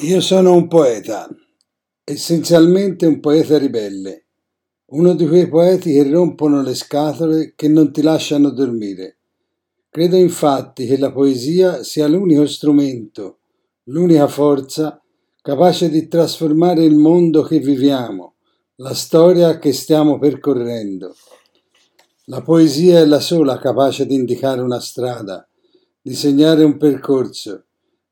Io sono un poeta, essenzialmente un poeta ribelle, uno di quei poeti che rompono le scatole che non ti lasciano dormire. Credo infatti che la poesia sia l'unico strumento, l'unica forza capace di trasformare il mondo che viviamo, la storia che stiamo percorrendo. La poesia è la sola capace di indicare una strada, di segnare un percorso,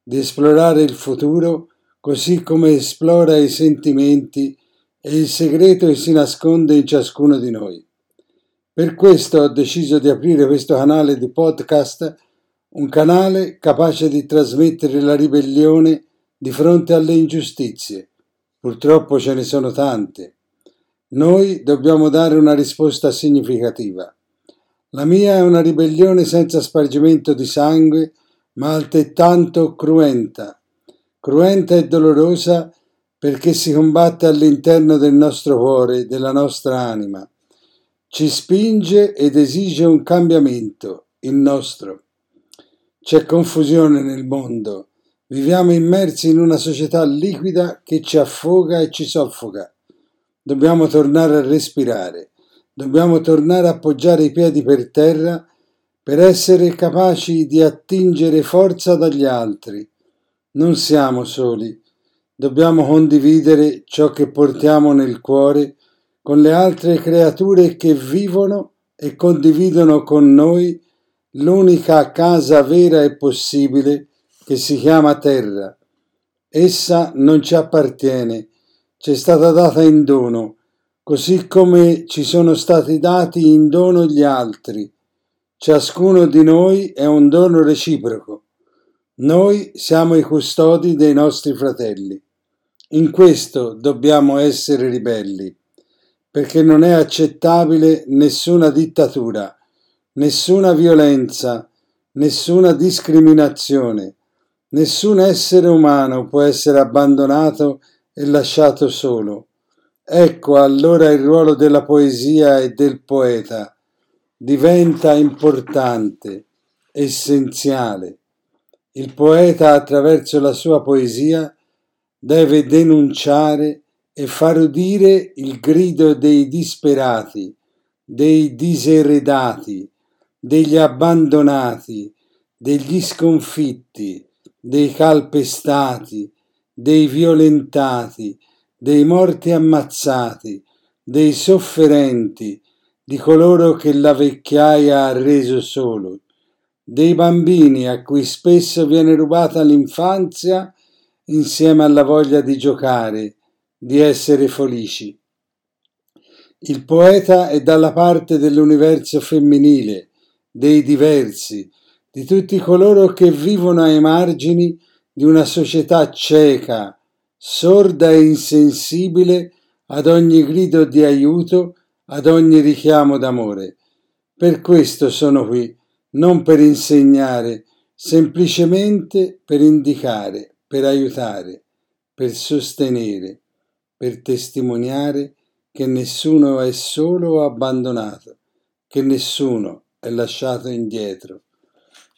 di esplorare il futuro così come esplora i sentimenti e il segreto che si nasconde in ciascuno di noi. Per questo ho deciso di aprire questo canale di podcast, un canale capace di trasmettere la ribellione di fronte alle ingiustizie. Purtroppo ce ne sono tante. Noi dobbiamo dare una risposta significativa. La mia è una ribellione senza spargimento di sangue, ma altrettanto cruenta, cruenta e dolorosa perché si combatte all'interno del nostro cuore, della nostra anima. Ci spinge ed esige un cambiamento, il nostro. C'è confusione nel mondo. Viviamo immersi in una società liquida che ci affoga e ci soffoca. Dobbiamo tornare a respirare. Dobbiamo tornare a appoggiare i piedi per terra per essere capaci di attingere forza dagli altri non siamo soli, dobbiamo condividere ciò che portiamo nel cuore con le altre creature che vivono e condividono con noi l'unica casa vera e possibile che si chiama terra. Essa non ci appartiene, ci è stata data in dono, così come ci sono stati dati in dono gli altri. Ciascuno di noi è un dono reciproco. Noi siamo i custodi dei nostri fratelli. In questo dobbiamo essere ribelli, perché non è accettabile nessuna dittatura, nessuna violenza, nessuna discriminazione. Nessun essere umano può essere abbandonato e lasciato solo. Ecco allora il ruolo della poesia e del poeta. Diventa importante, essenziale. Il poeta attraverso la sua poesia deve denunciare e far udire il grido dei disperati, dei diseredati, degli abbandonati, degli sconfitti, dei calpestati, dei violentati, dei morti ammazzati, dei sofferenti, di coloro che la vecchiaia ha reso solo, dei bambini a cui spesso viene rubata l'infanzia insieme alla voglia di giocare, di essere felici. Il poeta è dalla parte dell'universo femminile, dei diversi, di tutti coloro che vivono ai margini di una società cieca, sorda e insensibile ad ogni grido di aiuto, ad ogni richiamo d'amore. Per questo sono qui non per insegnare, semplicemente per indicare, per aiutare, per sostenere, per testimoniare che nessuno è solo o abbandonato, che nessuno è lasciato indietro.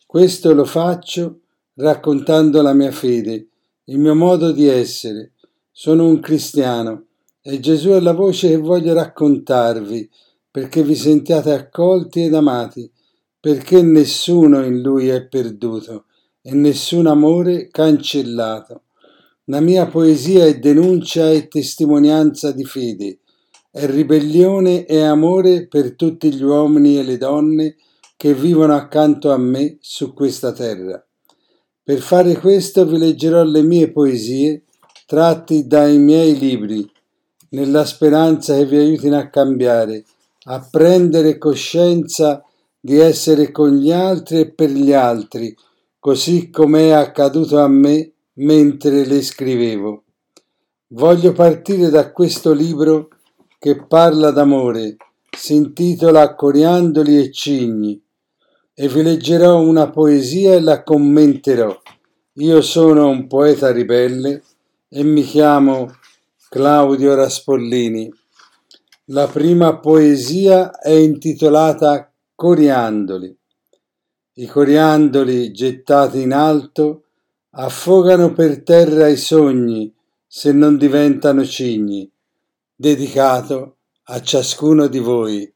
Questo lo faccio raccontando la mia fede, il mio modo di essere. Sono un cristiano e Gesù è la voce che voglio raccontarvi perché vi sentiate accolti ed amati perché nessuno in lui è perduto e nessun amore cancellato. La mia poesia è denuncia e testimonianza di fede, è ribellione e amore per tutti gli uomini e le donne che vivono accanto a me su questa terra. Per fare questo vi leggerò le mie poesie tratti dai miei libri, nella speranza che vi aiutino a cambiare, a prendere coscienza di essere con gli altri e per gli altri, così come è accaduto a me mentre le scrivevo. Voglio partire da questo libro che parla d'amore, si intitola Coriandoli e Cigni, e vi leggerò una poesia e la commenterò. Io sono un poeta ribelle e mi chiamo Claudio Raspollini. La prima poesia è intitolata coriandoli. I coriandoli gettati in alto affogano per terra i sogni se non diventano cigni, dedicato a ciascuno di voi.